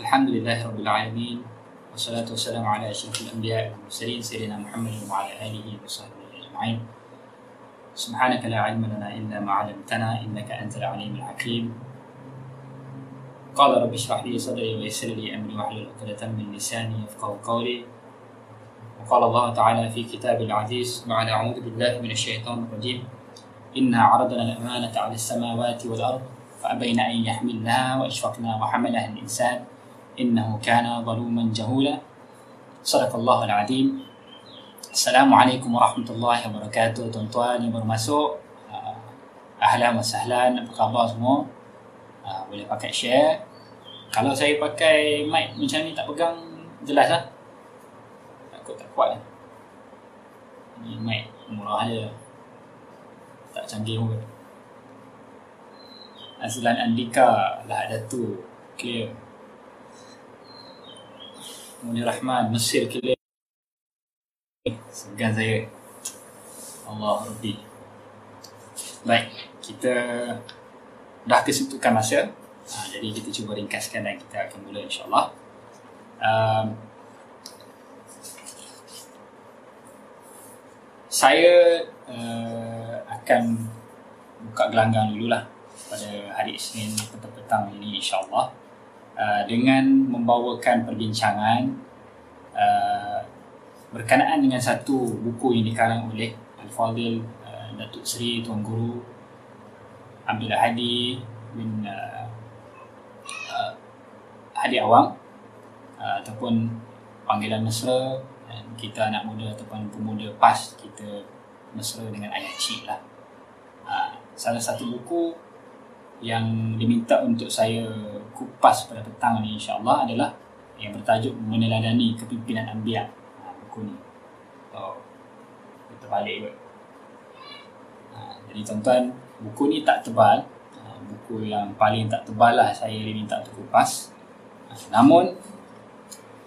الحمد لله رب العالمين والصلاة والسلام على أشرف الأنبياء والمرسلين سيدنا محمد وعلى آله وصحبه أجمعين. سبحانك لا علم لنا إلا ما علمتنا إنك أنت العليم الحكيم. قال رب اشرح لي صدري ويسر لي أمري واحلل عقدة من لساني يفقه قولي. وقال الله تعالى في كتاب العزيز بعد أعوذ بالله من الشيطان الرجيم إنا عرضنا الأمانة على السماوات والأرض فأبين أن يحملنها وأشفقنا وحملها الإنسان إنه كان ظلوما جهولا صدق الله العظيم Assalamualaikum warahmatullahi wabarakatuh Tuan-tuan yang baru masuk uh, Ahlan wa sahlan Apa khabar semua uh, Boleh pakai share Kalau saya pakai mic macam ni tak pegang Jelas lah Takut tak kuat lah Ni mic murah je Tak canggih pun Aslan Andika lah ada tu Clear Munir Rahman Mesir clear Segan saya. Allah Rabbi. Baik Kita Dah kesentukan masa. Ha, Jadi kita cuba ringkaskan Dan kita akan mula insyaAllah. Um, Saya uh, Akan Buka gelanggang dululah Pada hari Isnin Petang-petang ini insyaAllah uh, Dengan membawakan perbincangan uh, berkenaan dengan satu buku yang dikarang oleh Al-Fadil uh, Datuk Seri Tuan Guru Abdullah Hadi bin uh, uh, Hadi Awang uh, ataupun panggilan mesra dan kita anak muda ataupun pemuda PAS kita mesra dengan ayat cik lah. Uh, salah satu buku yang diminta untuk saya kupas pada petang ni insyaAllah adalah yang bertajuk meneladani kepimpinan Ambiya buku ni. So, kita balik kot. Ha, jadi tuan-tuan buku ni tak tebal. Ha, buku yang paling tak tebal lah saya diminta untuk kupas. Ha, namun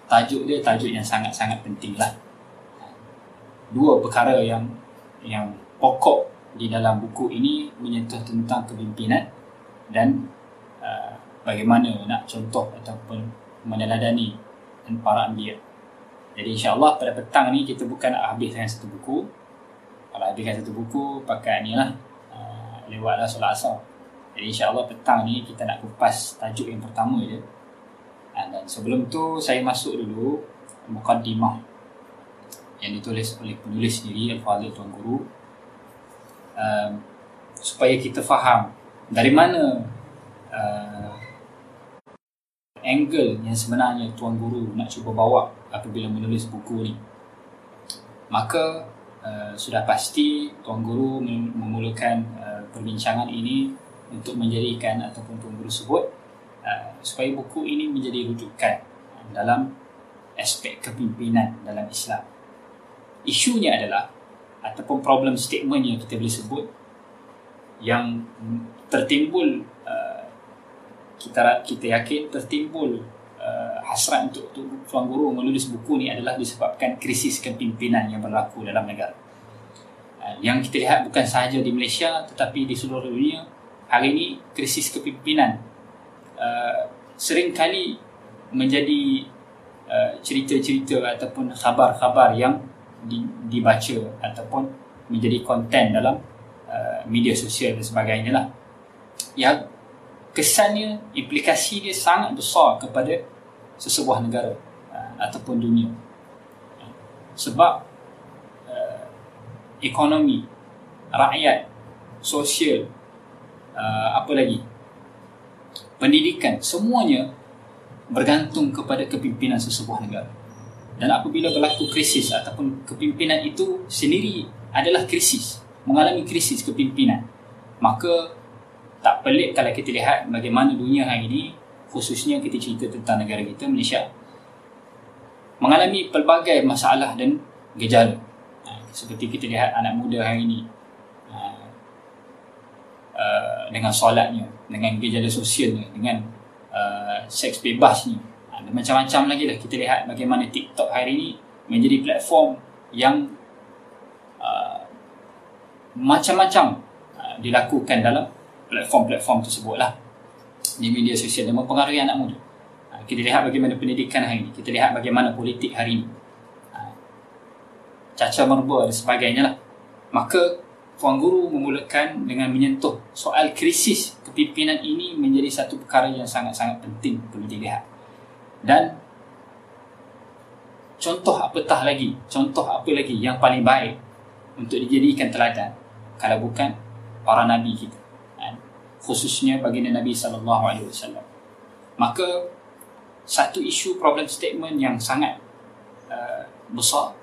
tajuk dia tajuk yang sangat-sangat penting lah. Ha, dua perkara yang yang pokok di dalam buku ini menyentuh tentang kepimpinan dan uh, bagaimana nak contoh ataupun meneladani para ambiya jadi insyaAllah pada petang ni kita bukan nak habiskan satu buku. Kalau habiskan satu buku, pakai ni lah. Uh, lewatlah solat asar. Jadi insyaAllah petang ni kita nak kupas tajuk yang pertama je. Uh, dan sebelum tu saya masuk dulu Muqaddimah yang ditulis oleh penulis sendiri Al-Fadhil Tuan Guru. Uh, supaya kita faham dari mana uh, angle yang sebenarnya Tuan Guru nak cuba bawa apabila menulis buku ni? Maka uh, sudah pasti Tuan Guru memulakan uh, perbincangan ini untuk menjadikan ataupun Tuan Guru sebut uh, supaya buku ini menjadi rujukan dalam aspek kepimpinan dalam Islam. Isunya adalah ataupun problem statement yang kita boleh sebut yang tertimbul uh, kita kita yakin tertimbul uh, hasrat untuk, Tuan Guru menulis buku ni adalah disebabkan krisis kepimpinan yang berlaku dalam negara. Uh, yang kita lihat bukan sahaja di Malaysia tetapi di seluruh dunia hari ini krisis kepimpinan uh, seringkali menjadi uh, cerita-cerita ataupun khabar-khabar yang di, dibaca ataupun menjadi konten dalam uh, media sosial dan sebagainya lah. Yang kesannya implikasi dia sangat besar kepada sesebuah negara uh, ataupun dunia. Sebab uh, ekonomi rakyat sosial uh, apa lagi pendidikan semuanya bergantung kepada kepimpinan sesebuah negara. Dan apabila berlaku krisis ataupun kepimpinan itu sendiri adalah krisis mengalami krisis kepimpinan. Maka tak pelik kalau kita lihat bagaimana dunia hari ini khususnya kita cerita tentang negara kita Malaysia mengalami pelbagai masalah dan gejala. Ha, seperti kita lihat anak muda hari ini ha, uh, dengan solatnya dengan gejala sosialnya dengan uh, seks bebasnya. Ha, dan macam-macam lagi lah kita lihat bagaimana TikTok hari ini menjadi platform yang macam-macam uh, dilakukan dalam platform-platform tersebut lah. Di media sosial dan mempengaruhi anak muda. Ha, kita lihat bagaimana pendidikan hari ini. Kita lihat bagaimana politik hari ini. Ha, caca merba dan sebagainya lah. Maka Puan Guru memulakan dengan menyentuh soal krisis kepimpinan ini menjadi satu perkara yang sangat-sangat penting perlu dilihat. Dan contoh apatah lagi, contoh apa lagi yang paling baik untuk dijadikan teladan kalau bukan para nabi kita. Kan? Khususnya baginda Nabi sallallahu alaihi wasallam. Maka satu isu problem statement yang sangat uh, besar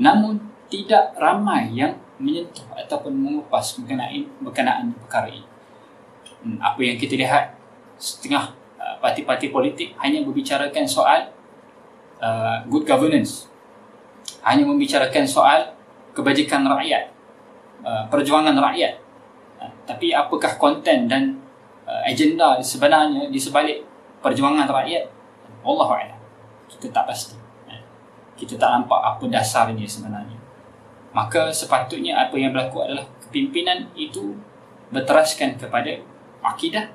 namun tidak ramai yang menyentuh ataupun mengupas berkenaan berkenaan perkara ini. Hmm, apa yang kita lihat setengah uh, parti-parti politik hanya membicarakan soal uh, good governance. Hanya membicarakan soal kebajikan rakyat, uh, perjuangan rakyat. Uh, tapi apakah konten dan uh, agenda sebenarnya di sebalik perjuangan rakyat? Allah a'lam. Kita tak pasti. Kita tak nampak apa dasarnya sebenarnya maka sepatutnya apa yang berlaku adalah kepimpinan itu berteraskan kepada akidah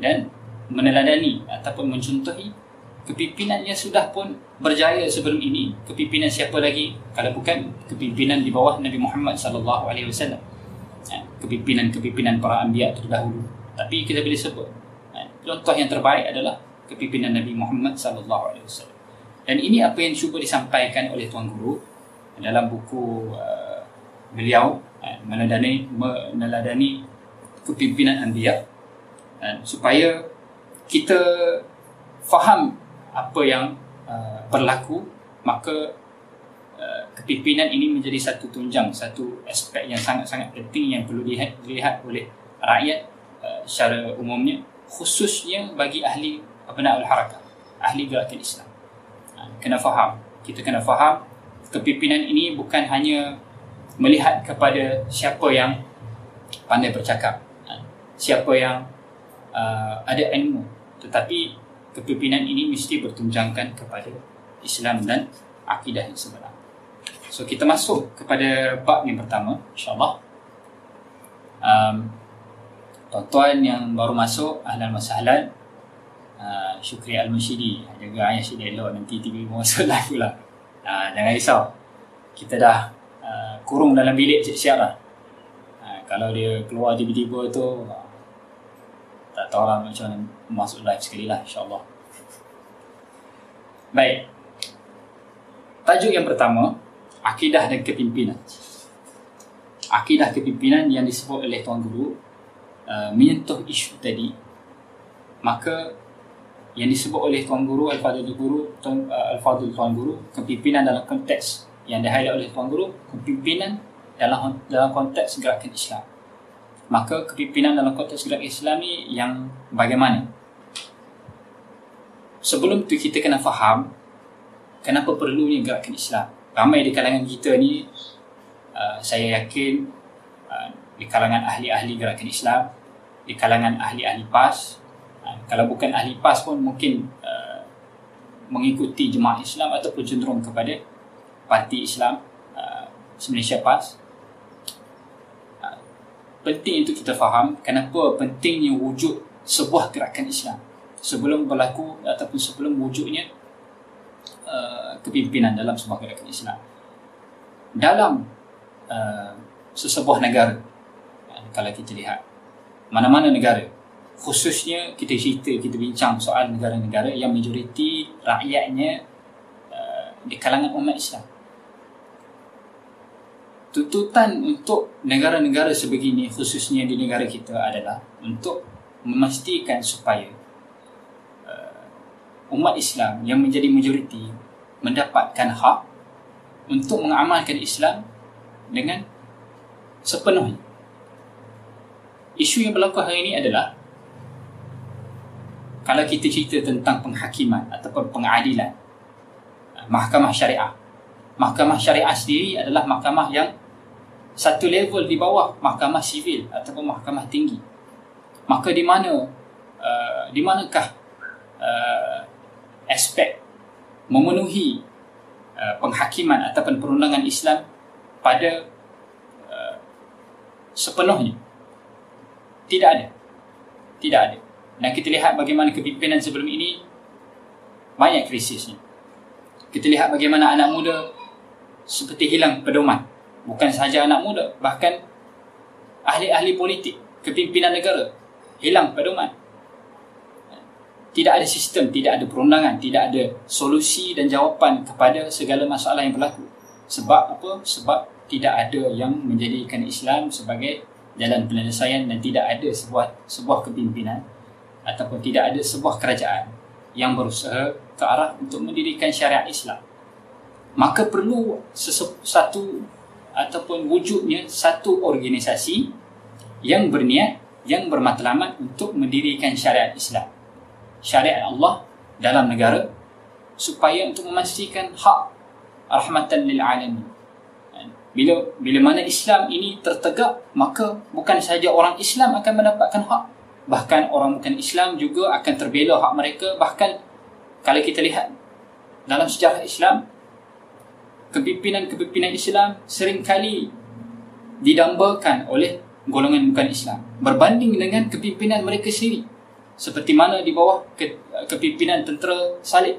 dan meneladani ataupun mencontohi kepimpinan yang sudah pun berjaya sebelum ini. Kepimpinan siapa lagi? Kalau bukan kepimpinan di bawah Nabi Muhammad sallallahu alaihi wasallam. Ha, kepimpinan-kepimpinan para anbiya terdahulu. Tapi kita boleh sebut ha, contoh yang terbaik adalah kepimpinan Nabi Muhammad sallallahu alaihi wasallam. Dan ini apa yang cuba disampaikan oleh tuan guru dalam buku uh, beliau uh, meneladani meneladani kepimpinan anbiya. Supaya kita faham apa yang uh, berlaku maka uh, kepimpinan ini menjadi satu tunjang satu aspek yang sangat-sangat penting yang perlu dilihat, dilihat oleh rakyat uh, secara umumnya khususnya bagi ahli abna'ul harakah ahli gerakan Islam. Uh, kena faham. Kita kena faham kepimpinan ini bukan hanya melihat kepada siapa yang pandai bercakap, ha, siapa yang uh, ada ilmu, tetapi kepimpinan ini mesti bertunjangkan kepada Islam dan akidah yang sebenar. So kita masuk kepada bab yang pertama, insyaAllah. Um, tuan-tuan yang baru masuk, ahlan wa sahlan. Uh, Syukri Al-Mashidi. Jaga ayah Syedi elok nanti tiba-tiba masuk live pula. Ha, jangan risau. Kita dah uh, kurung dalam bilik siap-siap lah. Ha, kalau dia keluar tiba-tiba tu, uh, tak tahu lah macam mana masuk live sekali lah insyaAllah. Baik. Tajuk yang pertama, akidah dan kepimpinan. Akidah kepimpinan yang disebut oleh Tuan Guru uh, menyentuh isu tadi. Maka yang disebut oleh Tuan Guru, Al-Fadhil Guru, Tuan, uh, Al-Fadhil Tuan Guru, kepimpinan dalam konteks yang di-highlight oleh Tuan Guru, kepimpinan dalam dalam konteks gerakan Islam. Maka kepimpinan dalam konteks gerakan Islam ni yang bagaimana? Sebelum tu kita kena faham kenapa perlunya gerakan Islam. Ramai di kalangan kita ni, uh, saya yakin uh, di kalangan ahli-ahli gerakan Islam, di kalangan ahli-ahli PAS, Ha, kalau bukan ahli PAS pun mungkin uh, mengikuti jemaah Islam ataupun cenderung kepada parti Islam uh, Malaysia PAS uh, penting untuk kita faham kenapa pentingnya wujud sebuah gerakan Islam. Sebelum berlaku ataupun sebelum wujudnya uh, kepimpinan dalam sebuah gerakan Islam. Dalam uh, sesebuah negara uh, kalau kita lihat mana-mana negara khususnya kita cerita kita bincang soal negara-negara yang majoriti rakyatnya uh, di kalangan umat Islam tuntutan untuk negara-negara sebegini khususnya di negara kita adalah untuk memastikan supaya uh, umat Islam yang menjadi majoriti mendapatkan hak untuk mengamalkan Islam dengan sepenuhnya. Isu yang berlaku hari ini adalah kalau kita cerita tentang penghakiman ataupun pengadilan uh, mahkamah syariah. Mahkamah syariah sendiri adalah mahkamah yang satu level di bawah mahkamah sivil ataupun mahkamah tinggi maka di mana uh, di manakah uh, aspek memenuhi uh, penghakiman ataupun perundangan Islam pada uh, sepenuhnya tidak ada tidak ada dan kita lihat bagaimana kepimpinan sebelum ini banyak krisisnya. Kita lihat bagaimana anak muda seperti hilang pedoman. Bukan sahaja anak muda, bahkan ahli-ahli politik, kepimpinan negara hilang pedoman. Tidak ada sistem, tidak ada perundangan, tidak ada solusi dan jawapan kepada segala masalah yang berlaku. Sebab apa? Sebab tidak ada yang menjadikan Islam sebagai jalan penyelesaian dan tidak ada sebuah sebuah kepimpinan ataupun tidak ada sebuah kerajaan yang berusaha ke arah untuk mendirikan syariat Islam. Maka perlu satu ataupun wujudnya satu organisasi yang berniat yang bermatlamat untuk mendirikan syariat Islam. Syariat Allah dalam negara supaya untuk memastikan hak rahmatan lil alamin. Bila bila mana Islam ini tertegak, maka bukan sahaja orang Islam akan mendapatkan hak, bahkan orang bukan Islam juga akan terbela hak mereka, bahkan kalau kita lihat dalam sejarah Islam, kepimpinan-kepimpinan Islam seringkali didambakan oleh golongan bukan Islam. Berbanding dengan kepimpinan mereka sendiri. Seperti mana di bawah ke, kepimpinan tentera salib.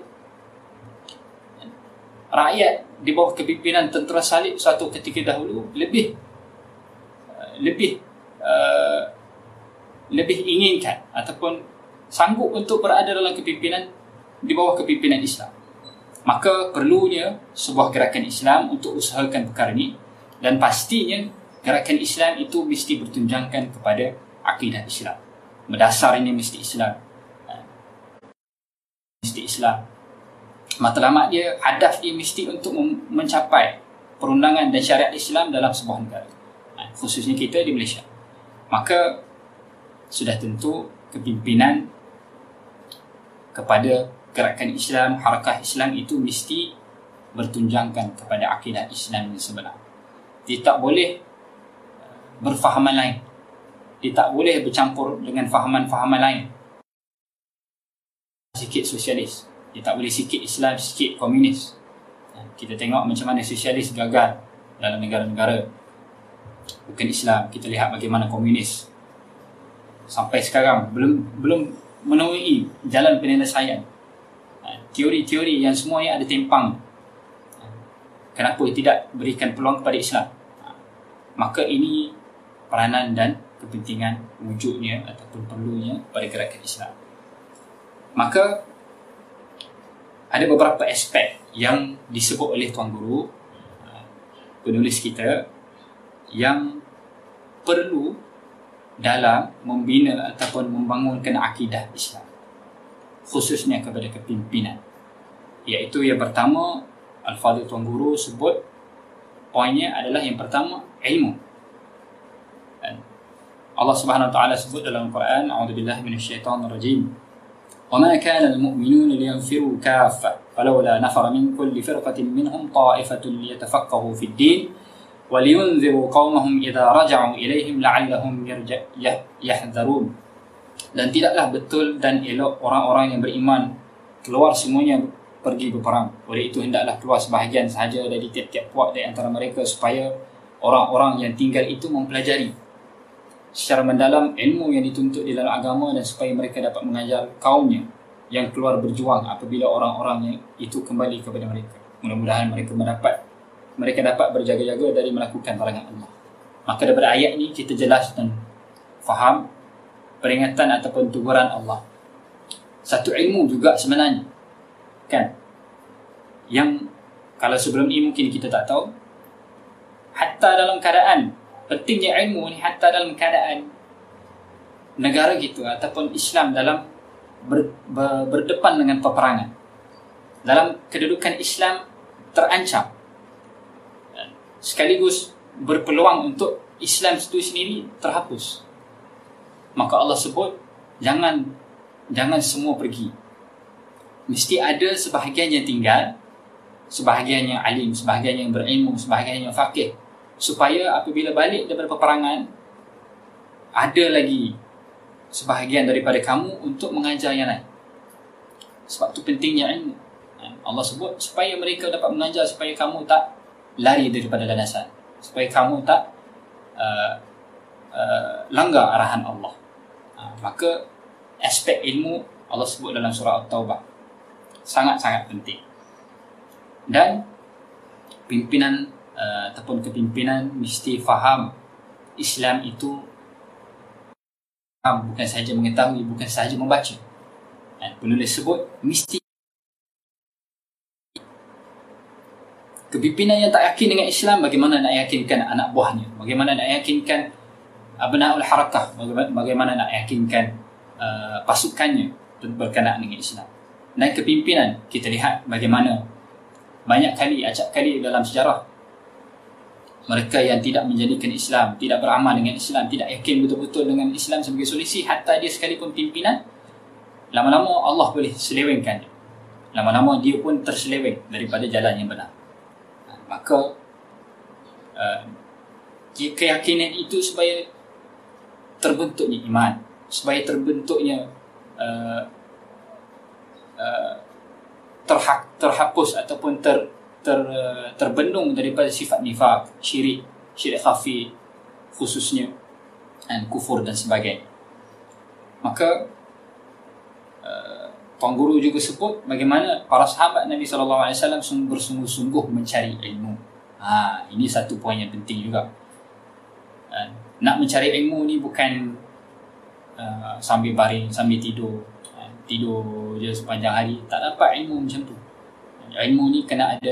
Rakyat di bawah kepimpinan tentera salib suatu ketika dahulu lebih lebih uh, lebih inginkan ataupun sanggup untuk berada dalam kepimpinan di bawah kepimpinan Islam maka perlunya sebuah gerakan Islam untuk usahakan perkara ini dan pastinya gerakan Islam itu mesti bertunjangkan kepada akidah Islam. Berdasar ini mesti Islam. Mesti Islam. Matlamat dia, hadaf dia mesti untuk mencapai perundangan dan syariat Islam dalam sebuah negara. Ha, khususnya kita di Malaysia. Maka sudah tentu kepimpinan kepada gerakan Islam, harakah Islam itu mesti bertunjangkan kepada akidah Islam yang sebenar. Dia tak boleh berfahaman lain. Dia tak boleh bercampur dengan fahaman-fahaman lain. Sikit sosialis. Dia tak boleh sikit Islam, sikit komunis. Kita tengok macam mana sosialis gagal dalam negara-negara bukan Islam. Kita lihat bagaimana komunis sampai sekarang belum belum menemui jalan penyelesaian. Teori-teori yang semuanya ada tempang. Kenapa tidak berikan peluang kepada Islam? Maka ini peranan dan kepentingan wujudnya ataupun perlunya pada gerakan Islam. Maka ada beberapa aspek yang disebut oleh Tuan Guru penulis kita yang perlu dalam membina ataupun membangunkan akidah Islam khususnya kepada kepimpinan iaitu yang pertama Al-Fadhil Tuan Guru sebut poinnya adalah yang pertama ilmu Allah Subhanahu wa taala sebut dalam Quran, "A'udzubillahi minasyaitonir rajim." وما كان المؤمنون لينفروا كافة فلولا نفر من كل فرقة منهم طائفة ليتفقهوا في الدين ولينذروا قومهم إذا رجعوا إليهم لعلهم يحذرون dan tidaklah betul dan elok orang-orang yang beriman keluar semuanya pergi berperang. Oleh itu hendaklah keluar sebahagian sahaja dari tiap-tiap puak di antara mereka supaya orang-orang yang tinggal itu mempelajari secara mendalam ilmu yang dituntut di dalam agama dan supaya mereka dapat mengajar kaumnya yang keluar berjuang apabila orang-orang itu kembali kepada mereka. Mudah-mudahan mereka mendapat mereka dapat berjaga-jaga dari melakukan larangan Allah. Maka daripada ayat ini kita jelas dan faham peringatan ataupun teguran Allah. Satu ilmu juga sebenarnya. Kan? Yang kalau sebelum ini mungkin kita tak tahu hatta dalam keadaan pentingnya ilmu ni hatta dalam keadaan negara gitu ataupun Islam dalam ber, ber, berdepan dengan peperangan dalam kedudukan Islam terancam sekaligus berpeluang untuk Islam itu sendiri terhapus maka Allah sebut jangan jangan semua pergi. Mesti ada sebahagian yang tinggal sebahagian yang alim sebahagian yang berilmu sebahagian yang faqih. Supaya apabila balik daripada peperangan ada lagi sebahagian daripada kamu untuk mengajar yang lain. Sebab tu pentingnya ilmu. Allah sebut supaya mereka dapat mengajar supaya kamu tak lari daripada landasan. Supaya kamu tak uh, uh, langgar arahan Allah maka aspek ilmu Allah sebut dalam surah At-Taubah. Sangat-sangat penting. Dan pimpinan uh, ataupun kepimpinan mesti faham Islam itu bukan sahaja mengetahui bukan sahaja membaca. Dan penulis sebut mesti kepimpinan yang tak yakin dengan Islam bagaimana nak yakinkan anak buahnya? Bagaimana nak yakinkan abnaul harakah bagaimana nak yakinkan uh, pasukannya berkenaan dengan Islam. Dan kepimpinan kita lihat bagaimana banyak kali acap kali dalam sejarah mereka yang tidak menjadikan Islam tidak beramal dengan Islam tidak yakin betul-betul dengan Islam sebagai solusi hatta dia sekalipun pimpinan lama-lama Allah boleh selewengkan lama-lama dia pun terseleweng daripada jalan yang benar. Maka uh, keyakinan itu supaya terbentuknya iman supaya terbentuknya uh, uh, terhak, terhapus ataupun ter, ter, uh, terbendung daripada sifat nifak, syirik, syirik khafi khususnya dan kufur dan sebagainya. Maka uh, Tuan Guru juga sebut bagaimana para sahabat Nabi SAW bersungguh-sungguh mencari ilmu. Ha, ini satu poin yang penting juga. Nak mencari ilmu ni bukan uh, sambil baring, sambil tidur. Uh, tidur je sepanjang hari. Tak dapat ilmu macam tu. Ilmu ni kena ada.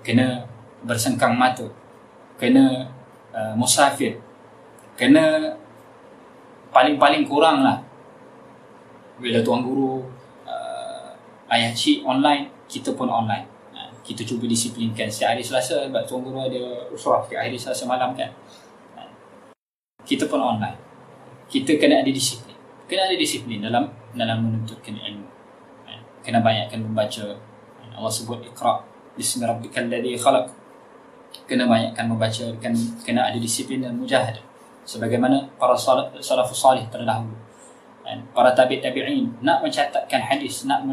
Kena bersengkang mata. Kena uh, musafir. Kena paling-paling kurang lah bila tuan guru uh, ayah cik online kita pun online uh, kita cuba disiplinkan setiap hari selasa sebab tuan guru ada usrah setiap hari selasa malam kan kita pun online. Kita kena ada disiplin. Kena ada disiplin dalam dalam menuntutkan ilmu. Uh, kena banyakkan membaca. Uh, Allah sebut ikhra bismi rabbikal ladzi khalaq. Kena banyakkan membaca kena, kena ada disiplin dan mujahadah sebagaimana para salafus salih terdahulu. Kan? para tabi' tabi'in nak mencatatkan hadis nak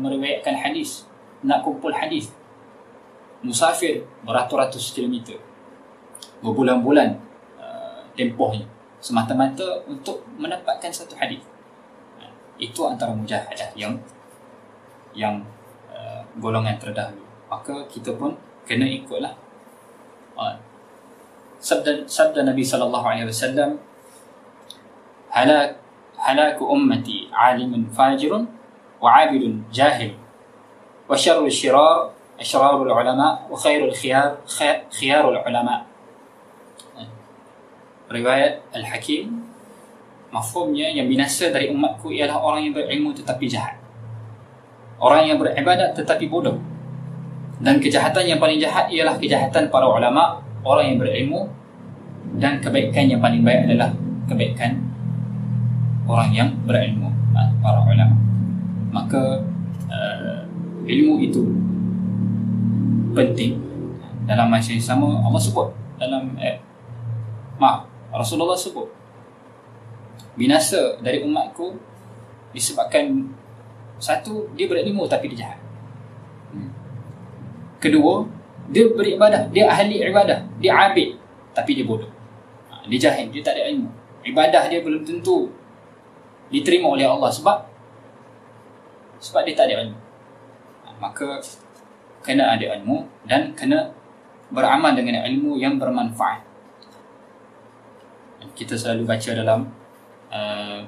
meriwayatkan hadis nak kumpul hadis. Musafir beratus-ratus kilometer. Berbulan-bulan tempohnya semata-mata untuk mendapatkan satu hadis. Itu antara mujahadah yang yang uh, golongan terdahulu. Maka kita pun kena ikutlah uh, sabda sabda Nabi sallallahu alaihi wasallam halak halaku ummati alimun fajirun wa abidun jahil wa syarrul syirar asyrarul ulama wa khairul khiyar khiyarul ulama Riwayat Al-Hakim Mafhumnya yang binasa dari umatku ialah orang yang berilmu tetapi jahat. Orang yang beribadat tetapi bodoh. Dan kejahatan yang paling jahat ialah kejahatan para ulama Orang yang berilmu Dan kebaikan yang paling baik adalah kebaikan orang yang berilmu ha, para ulama. Maka uh, ilmu itu penting dalam masa yang sama. Allah sebut dalam eh, maaf Rasulullah sebut binasa dari umatku disebabkan satu dia berilmu tapi dia jahat. Hmm. kedua dia beribadah dia ahli ibadah dia abid tapi dia bodoh. Ha, dia jahil dia tak ada ilmu. Ibadah dia belum tentu diterima oleh Allah sebab sebab dia tak ada ilmu. Ha, maka kena ada ilmu dan kena beramal dengan ilmu yang bermanfaat kita selalu baca dalam uh,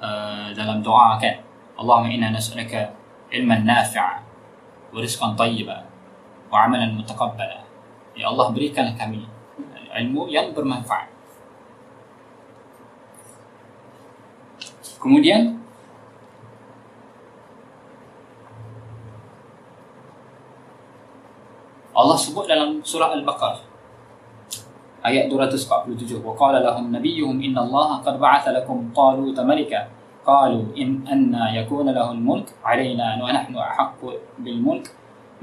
uh, dalam doa kan. Allahumma inna nas'alaka ilman nafi'a wa rizqan tayyiba wa amalan mutaqabbala ya Allah berikanlah kami ilmu yang bermanfaat. Kemudian Allah sebut dalam surah Al-Baqarah آية ayat 247 وقال لهم نبيهم إن الله قد بعث لكم طالوت ملكا. قالوا إن أن يكون له الملك علينا ونحن أحق بالملك.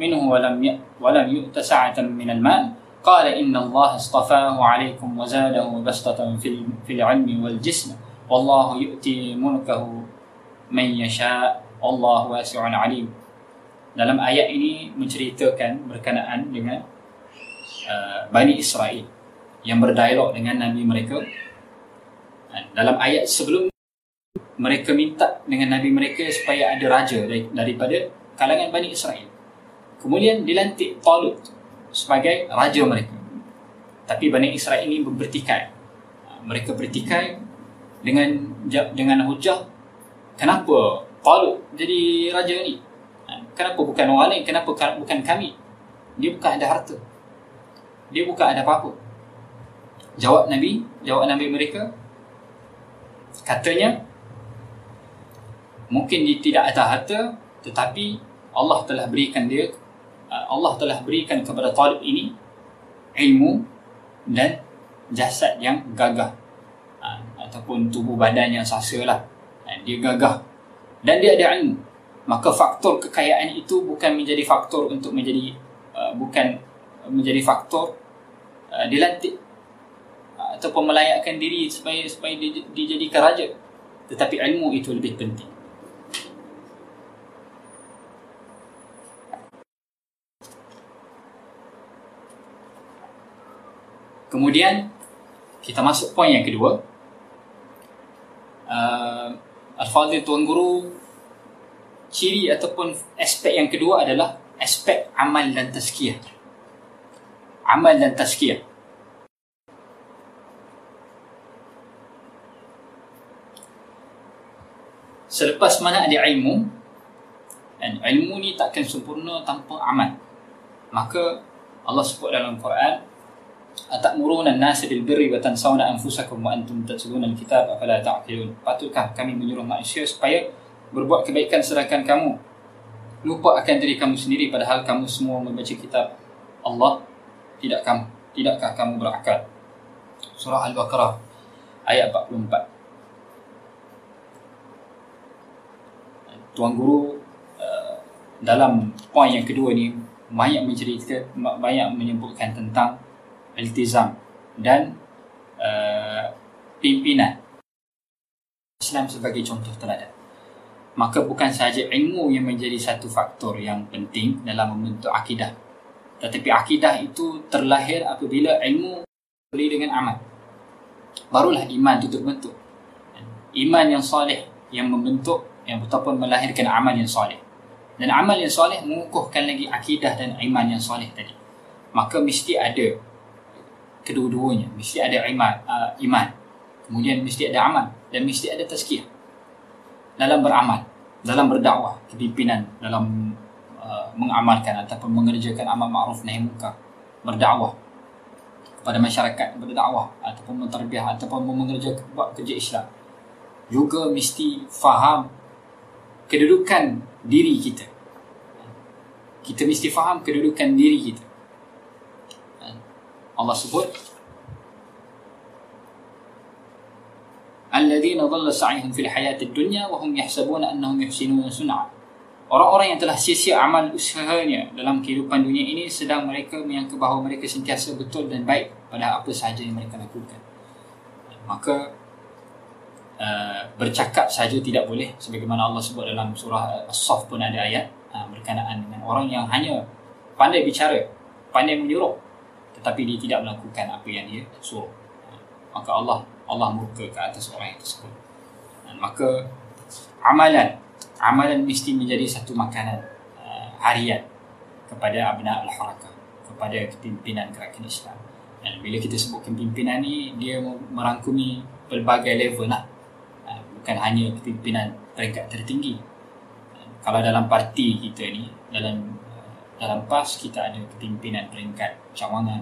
منه ولم ولم يؤت سعة من المال. قال إن الله اصطفاه عليكم وزاده بسطة في في العلم والجسم. والله يؤتي ملكه من يشاء. والله واسع عليم. Dalam ayat ini menceritakan berkenaan dengan uh, Bani Israel. Yang berdialog dengan Nabi mereka. Dalam ayat sebelum mereka minta dengan nabi mereka supaya ada raja daripada kalangan Bani Israel. Kemudian dilantik Talut sebagai raja mereka. Tapi Bani Israel ini bertikai. Mereka bertikai dengan dengan hujah kenapa Talut jadi raja ni? Kenapa bukan orang lain? Kenapa bukan kami? Dia bukan ada harta. Dia bukan ada apa-apa. Jawab Nabi, jawab Nabi mereka. Katanya mungkin dia tidak ada harta tetapi Allah telah berikan dia uh, Allah telah berikan kepada talib ini ilmu dan jasad yang gagah. Uh, ataupun tubuh badan yang sasalah uh, dia gagah. Dan dia ada ilmu. Maka faktor kekayaan itu bukan menjadi faktor untuk menjadi bukan menjadi faktor dilantik ataupun melayakkan diri supaya supaya dijadikan raja tetapi ilmu itu lebih penting Kemudian kita masuk poin yang kedua. Uh, Al-Fadhil Tuan Guru ciri ataupun aspek yang kedua adalah aspek amal dan tazkiyah. Amal dan tazkiyah. Selepas mana ada ilmu dan ilmu ni takkan sempurna tanpa amal. Maka Allah sebut dalam Quran atamuruna an-nasa bil birri wa tansawna anfusakum wa antum tatluna al-kitab afala ta'qilun? Patutkah kami menyuruh manusia supaya berbuat kebaikan sedangkan kamu? Lupa akan diri kamu sendiri padahal kamu semua membaca kitab Allah. Tidak kamu tidakkah kamu berakal? Surah al-baqarah ayat 44 tuan guru uh, dalam poin yang kedua ni banyak menceritakan banyak menyebutkan tentang iltizam dan uh, pimpinan Islam sebagai contoh teladan. Maka bukan sahaja ilmu yang menjadi satu faktor yang penting dalam membentuk akidah. Tetapi akidah itu terlahir apabila ilmu beri dengan amal. Barulah iman itu terbentuk. Iman yang soleh yang membentuk yang betul-betul melahirkan amal yang soleh. Dan amal yang soleh mengukuhkan lagi akidah dan iman yang soleh tadi. Maka mesti ada kedua-duanya mesti ada iman uh, iman kemudian mesti ada amal dan mesti ada tazkiyah dalam beramal dalam berdakwah kepimpinan dalam uh, mengamalkan ataupun mengerjakan amal ma'ruf nahi munkar berdakwah kepada masyarakat berdakwah ataupun menterbiah ataupun mengerjakan buat kerja Islam juga mesti faham kedudukan diri kita kita mesti faham kedudukan diri kita Allah sebut Alladzina dhalla sa'ihum fil hayatid dunya wa hum yahsabuna annahum yuhsinuna sun'a. Orang-orang yang telah sia-sia amal usahanya dalam kehidupan dunia ini sedang mereka menyangka bahawa mereka sentiasa betul dan baik pada apa sahaja yang mereka lakukan. Maka uh, bercakap saja tidak boleh sebagaimana Allah sebut dalam surah As-Saff pun ada ayat uh, berkenaan dengan orang yang hanya pandai bicara, pandai menyuruh tetapi dia tidak melakukan apa yang dia suruh. Maka Allah Allah murka ke atas orang yang tersebut. Maka amalan amalan mesti menjadi satu makanan uh, harian kepada abna al-harakah kepada kepimpinan gerakan Islam. Dan bila kita sebut kepimpinan ni dia merangkumi pelbagai level lah. uh, bukan hanya kepimpinan peringkat tertinggi kalau dalam parti kita ni dalam dalam PAS kita ada kepimpinan peringkat cawangan,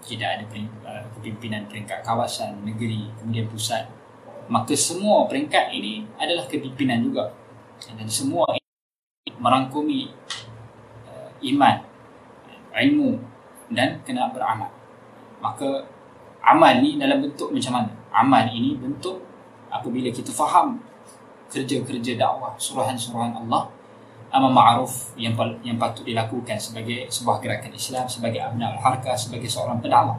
kita ada uh, kepimpinan peringkat kawasan, negeri, kemudian pusat. Maka semua peringkat ini adalah kepimpinan juga. Dan semua ini merangkumi uh, iman, ilmu dan kena beramal. Maka amal ni dalam bentuk macam mana? Amal ini bentuk apabila kita faham kerja-kerja dakwah, suruhan-suruhan Allah amal ma'ruf yang yang patut dilakukan sebagai sebuah gerakan Islam sebagai abna al-harkah sebagai seorang pendakwah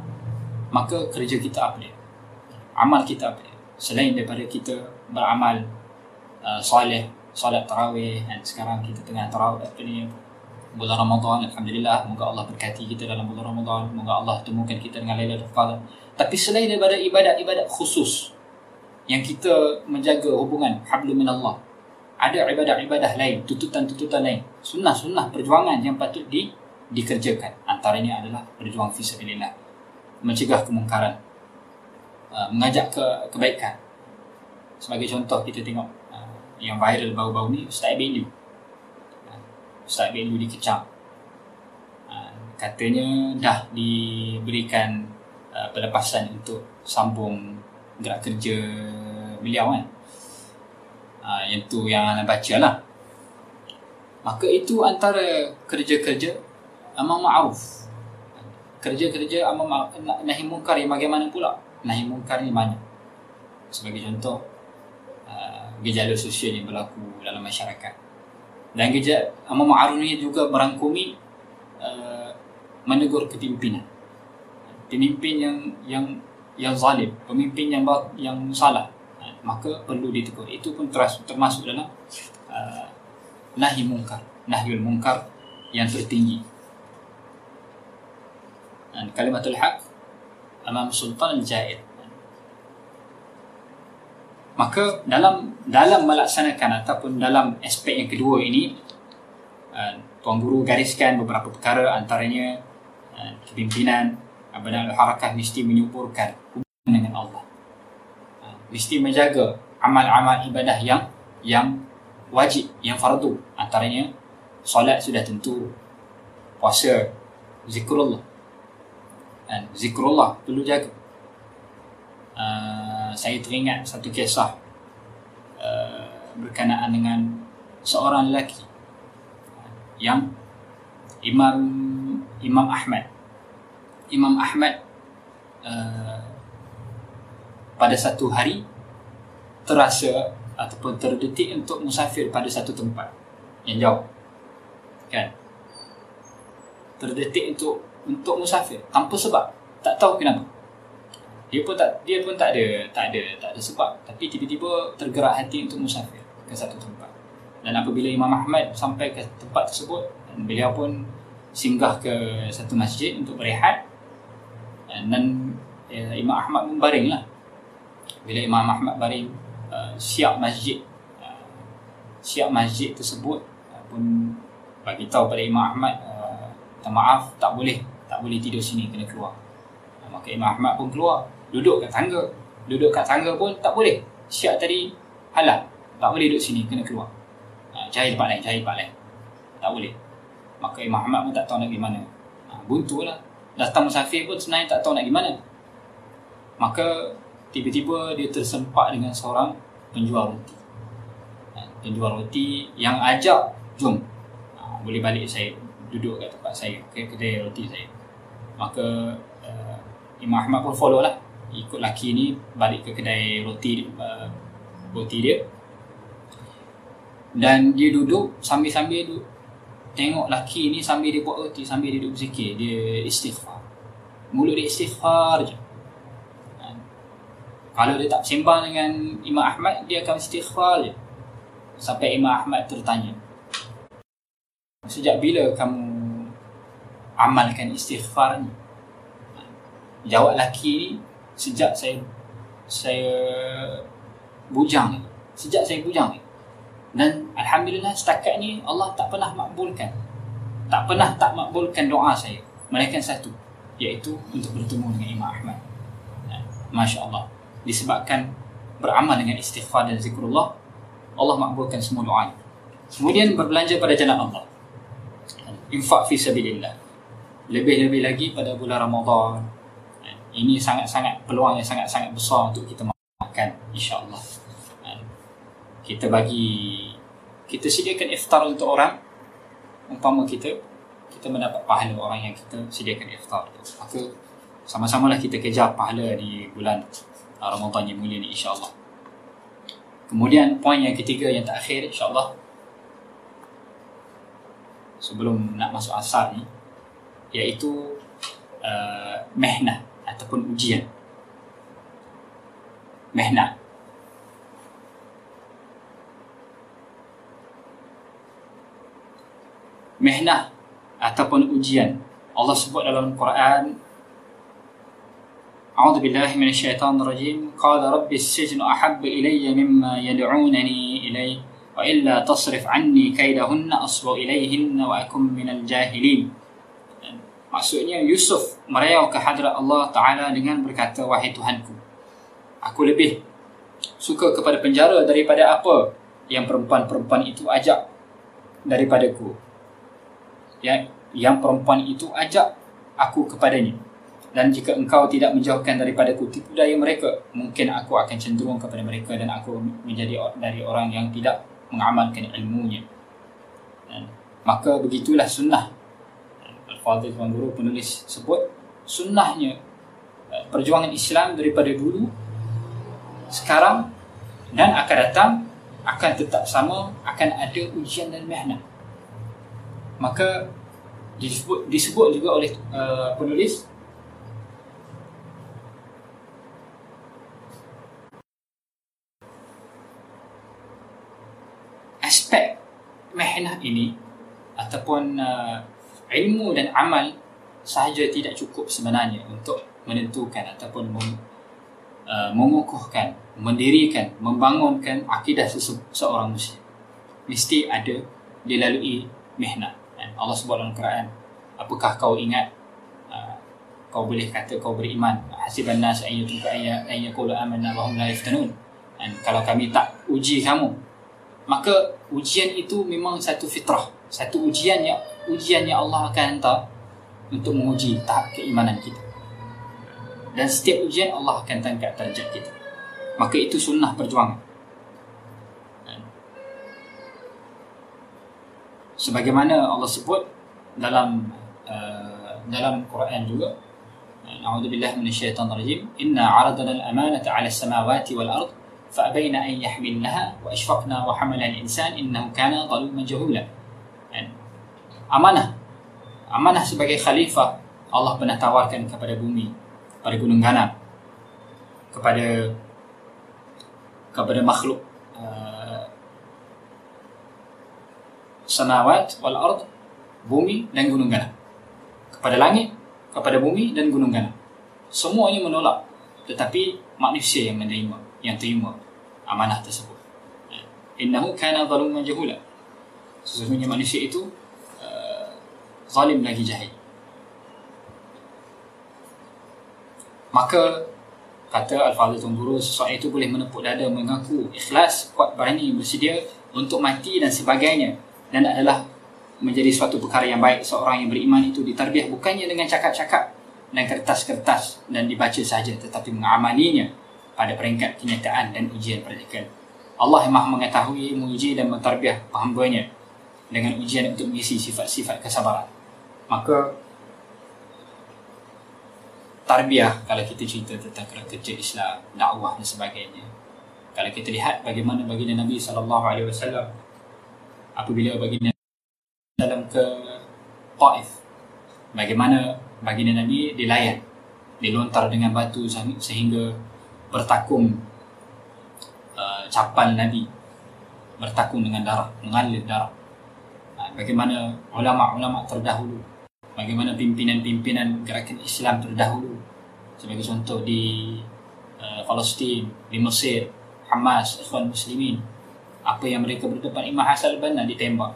maka kerja kita apa dia amal kita apa dia selain daripada kita beramal uh, soleh solat tarawih dan sekarang kita tengah tarawih apa ni bulan Ramadan alhamdulillah moga Allah berkati kita dalam bulan Ramadan moga Allah temukan kita dengan Lailatul Qadar. Tapi selain daripada ibadat-ibadat khusus yang kita menjaga hubungan hablum minallah. Ada ibadah-ibadah lain tuntutan-tuntutan lain. Sunnah-sunnah perjuangan yang patut di dikerjakan. Antaranya adalah berjuang fi sabilillah. Mencegah kemungkaran. Uh, mengajak ke kebaikan. Sebagai contoh kita tengok uh, yang viral baru-baru ni Ustaz Ibn uh, Ustaz Ibn dikecam. Katanya dah diberikan pelepasan untuk sambung gerak kerja beliau kan. Ha, yang tu yang anda baca lah. Maka itu antara kerja-kerja amal ma'ruf. Kerja-kerja amal ma'ruf. Nahi munkar yang bagaimana pula? Nahi munkar ni banyak. Sebagai contoh uh, gejala sosial yang berlaku dalam masyarakat. Dan gejala amal ma'ruf ni juga merangkumi uh, menegur kepimpinan. Pemimpin yang yang yang zalim pemimpin yang yang salah. Maka perlu ditegur. Itu pun termasuk dalam uh, nahi mungkar. Nahyul mungkar yang tertinggi. Dan kalimatul haq amam sultan al-jaid. Maka dalam dalam melaksanakan ataupun dalam aspek yang kedua ini uh, tuan guru gariskan beberapa perkara antaranya uh, kepimpinan Abang Al-Harakah mesti menyuburkan hubungan dengan Allah mesti menjaga amal-amal ibadah yang yang wajib, yang fardu. Antaranya solat sudah tentu, puasa, zikrullah. Dan zikrullah perlu jaga. Uh, saya teringat satu kisah uh, berkenaan dengan seorang lelaki yang Imam Imam Ahmad Imam Ahmad uh, pada satu hari terasa ataupun terdetik untuk musafir pada satu tempat yang jauh kan? Terdetik untuk untuk musafir tanpa sebab. Tak tahu kenapa. Dia pun tak dia pun tak ada tak ada tak ada sebab. Tapi tiba-tiba tergerak hati untuk musafir ke satu tempat. Dan apabila Imam Ahmad sampai ke tempat tersebut beliau pun singgah ke satu masjid untuk berehat dan ya, Imam Ahmad pun baring lah. Bila Imam Ahmad baring uh, siap masjid uh, siap masjid tersebut uh, pun bagi tahu pada Imam Ahmad uh, maaf tak boleh tak boleh tidur sini kena keluar. Uh, maka Imam Ahmad pun keluar duduk kat tangga. Duduk kat tangga pun tak boleh. Siap tadi halal. Tak boleh duduk sini kena keluar. Uh, cari tempat lain cari tempat lain. Tak boleh. Maka Imam Ahmad pun tak tahu nak pergi mana. Uh, buntu lah datang musafir pun sebenarnya tak tahu nak pergi mana maka tiba-tiba dia tersempat dengan seorang penjual roti. Ha, penjual roti yang ajak, jom, ha, boleh balik saya duduk kat tempat saya, ke kedai roti saya. Maka uh, Imam Ahmad pun follow lah, ikut laki ni balik ke kedai roti uh, roti dia. Dan dia duduk sambil-sambil duduk tengok laki ni sambil dia buat roti, sambil dia duduk berzikir, dia istighfar. Mulut dia istighfar je. Kalau dia tak sembang dengan Imam Ahmad, dia akan istighfar je. Sampai Imam Ahmad tertanya. Sejak bila kamu amalkan istighfar ni? Jawab laki ni, sejak saya saya bujang. Sejak saya bujang. Dan Alhamdulillah setakat ni Allah tak pernah makbulkan. Tak pernah tak makbulkan doa saya. Melainkan satu. Iaitu untuk bertemu dengan Imam Ahmad. Masya Allah disebabkan beramal dengan istighfar dan zikrullah Allah makbulkan semua doa kemudian berbelanja pada jalan Allah infak fi sabilillah lebih-lebih lagi pada bulan Ramadan ini sangat-sangat peluang yang sangat-sangat besar untuk kita makan insya-Allah kita bagi kita sediakan iftar untuk orang. Umpama kita kita mendapat pahala orang yang kita sediakan iftar maka sama-samalah kita kejar pahala di bulan Ramadan yang mulia ni insyaAllah. Kemudian poin yang ketiga yang terakhir insyaAllah Sebelum nak masuk asar ni Iaitu uh, Mehnah ataupun ujian. Mehnah Mehnah ataupun ujian Allah sebut dalam Quran أعوذ بالله من الشيطان الرجيم قال رب السجن أحب إلي مما يدعونني إليه وإلا تصرف عني كيدهن أصب إليهن وأكن من الجاهلين Maksudnya Yusuf merayau ke hadrat Allah Ta'ala dengan berkata Wahai Tuhanku Aku lebih suka kepada penjara daripada apa yang perempuan-perempuan itu ajak daripadaku yang, yang perempuan itu ajak aku kepadanya. Dan jika engkau tidak menjauhkan daripadaku tipu daya mereka mungkin aku akan cenderung kepada mereka dan aku menjadi dari orang yang tidak mengamalkan ilmunya. Dan maka begitulah sunnah. Al-Fadhil Tuan Guru penulis sebut sunnahnya eh, perjuangan Islam daripada dulu sekarang dan akan datang akan tetap sama akan ada ujian dan mihnah maka disebut disebut juga oleh uh, penulis aspek mehnah ini ataupun uh, ilmu dan amal sahaja tidak cukup sebenarnya untuk menentukan ataupun mem, uh, mengukuhkan, mendirikan, membangunkan akidah seseorang muslim. Mesti ada dilalui mehnah. Allah sebut dalam Quran, apakah kau ingat uh, kau boleh kata kau beriman? Hasiban nas ayyatuka ayya ayyakulu amanna wa hum la yaftanun. Dan kalau kami tak uji kamu, maka ujian itu memang satu fitrah satu ujian yang ujian yang Allah akan hantar untuk menguji tahap keimanan kita. Dan setiap ujian Allah akan tangkat darjat kita. Maka itu sunnah perjuangan sebagaimana Allah sebut dalam uh, dalam Quran juga A'udzu billahi minasyaitonir rajim inna 'aradna al-amanata 'ala as-samawati wal ardh فأبين أن يحملنها وأشفقنا وحملها الإنسان إنه كان ظلوما جهولا amanah amanah sebagai khalifah Allah pernah tawarkan kepada bumi kepada gunung ganam kepada kepada makhluk Samawat wal ard bumi dan gunung ganam kepada langit kepada bumi dan gunung ganam semuanya menolak tetapi manusia yang menerima yang terima amanah tersebut. Innahu kana zaluman jahula. Sesungguhnya manusia itu uh, zalim lagi jahil. Maka kata Al-Fadhil Tuan Guru seseorang itu boleh menepuk dada mengaku ikhlas, kuat berani, bersedia untuk mati dan sebagainya dan adalah menjadi suatu perkara yang baik seorang yang beriman itu ditarbiah bukannya dengan cakap-cakap dan kertas-kertas dan dibaca saja tetapi mengamalinya pada peringkat kenyataan dan ujian praktikal. Allah yang maha mengetahui, menguji dan mentarbiah hambanya dengan ujian untuk mengisi sifat-sifat kesabaran. Maka tarbiyah kalau kita cerita tentang kerja Islam, dakwah dan sebagainya. Kalau kita lihat bagaimana baginda Nabi sallallahu alaihi wasallam apabila baginda dalam ke Taif. Bagaimana baginda Nabi dilayan dilontar dengan batu sehingga bertakung uh, capal Nabi. Bertakung dengan darah, mengalir darah. Uh, bagaimana ulama-ulama terdahulu, bagaimana pimpinan-pimpinan gerakan Islam terdahulu, sebagai contoh di uh, Palestin, di Mesir, Hamas, Ikhwan Muslimin, apa yang mereka berdepan Imam Hassan al-Banna ditembak.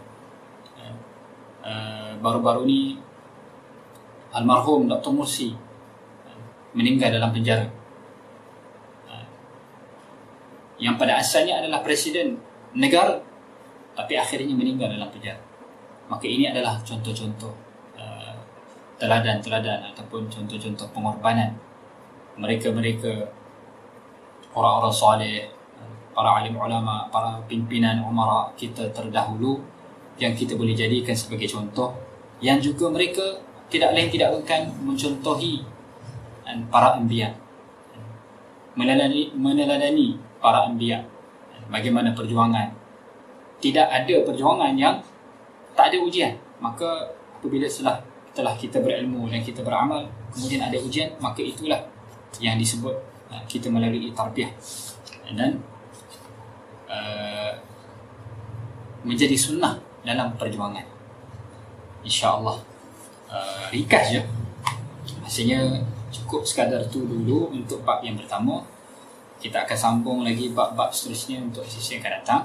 Uh, uh, baru-baru ni almarhum Dr. Mursi uh, meninggal dalam penjara yang pada asalnya adalah presiden negara tapi akhirnya meninggal dalam penjara. Maka ini adalah contoh-contoh uh, teladan-teladan ataupun contoh-contoh pengorbanan mereka-mereka orang-orang soleh, para alim ulama, para pimpinan umara kita terdahulu yang kita boleh jadikan sebagai contoh yang juga mereka tidak lain tidak bukan mencontohi para anbiya. Meneladani, meneladani para anbiya. Bagaimana perjuangan? Tidak ada perjuangan yang tak ada ujian. Maka apabila setelah setelah kita berilmu dan kita beramal kemudian ada ujian maka itulah yang disebut uh, kita melalui tarbiyah. Dan uh, menjadi sunnah dalam perjuangan. Insyaallah uh, ringkas je. Maksudnya cukup sekadar tu dulu untuk bab yang pertama. Kita akan sambung lagi bab-bab seterusnya untuk sesi yang akan datang.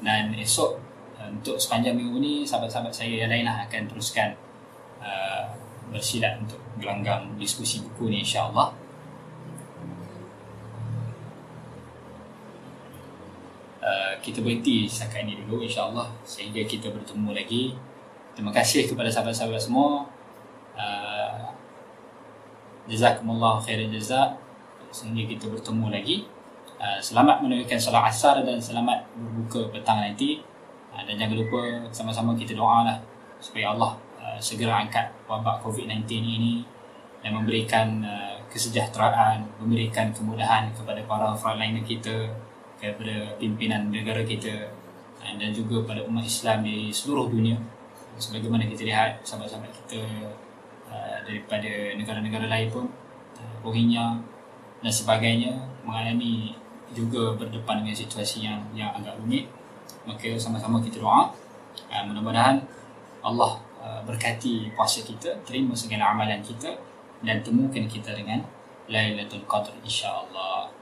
Dan esok uh, untuk sepanjang minggu ni sahabat-sahabat saya yang lain lah akan teruskan uh, bersilat untuk gelanggang diskusi buku ni insyaAllah uh, kita berhenti setakat ini dulu insyaAllah sehingga kita bertemu lagi. Terima kasih kepada sahabat-sahabat semua. Uh, jazakumullah khairan jazak. Sehingga kita bertemu lagi. Uh, selamat menunaikan solat asar dan selamat berbuka petang nanti. Uh, dan jangan lupa sama-sama kita doa lah supaya Allah uh, segera angkat wabak COVID-19 ini dan memberikan uh, kesejahteraan, memberikan kemudahan kepada para frontliner kita, kepada pimpinan negara kita uh, dan juga pada umat Islam di seluruh dunia. Sebagaimana kita lihat sahabat-sahabat kita uh, daripada negara-negara lain pun uh, Rohingya dan sebagainya mengalami juga berdepan dengan situasi yang yang agak rumit. Maka sama-sama kita doa mudah-mudahan Allah berkati puasa kita terima segala amalan kita dan temukan kita dengan Lailatul Qadr insya-Allah.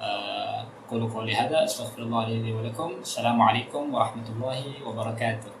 Uh, qulu qawli hadha astaghfirullah li wa lakum assalamualaikum warahmatullahi wabarakatuh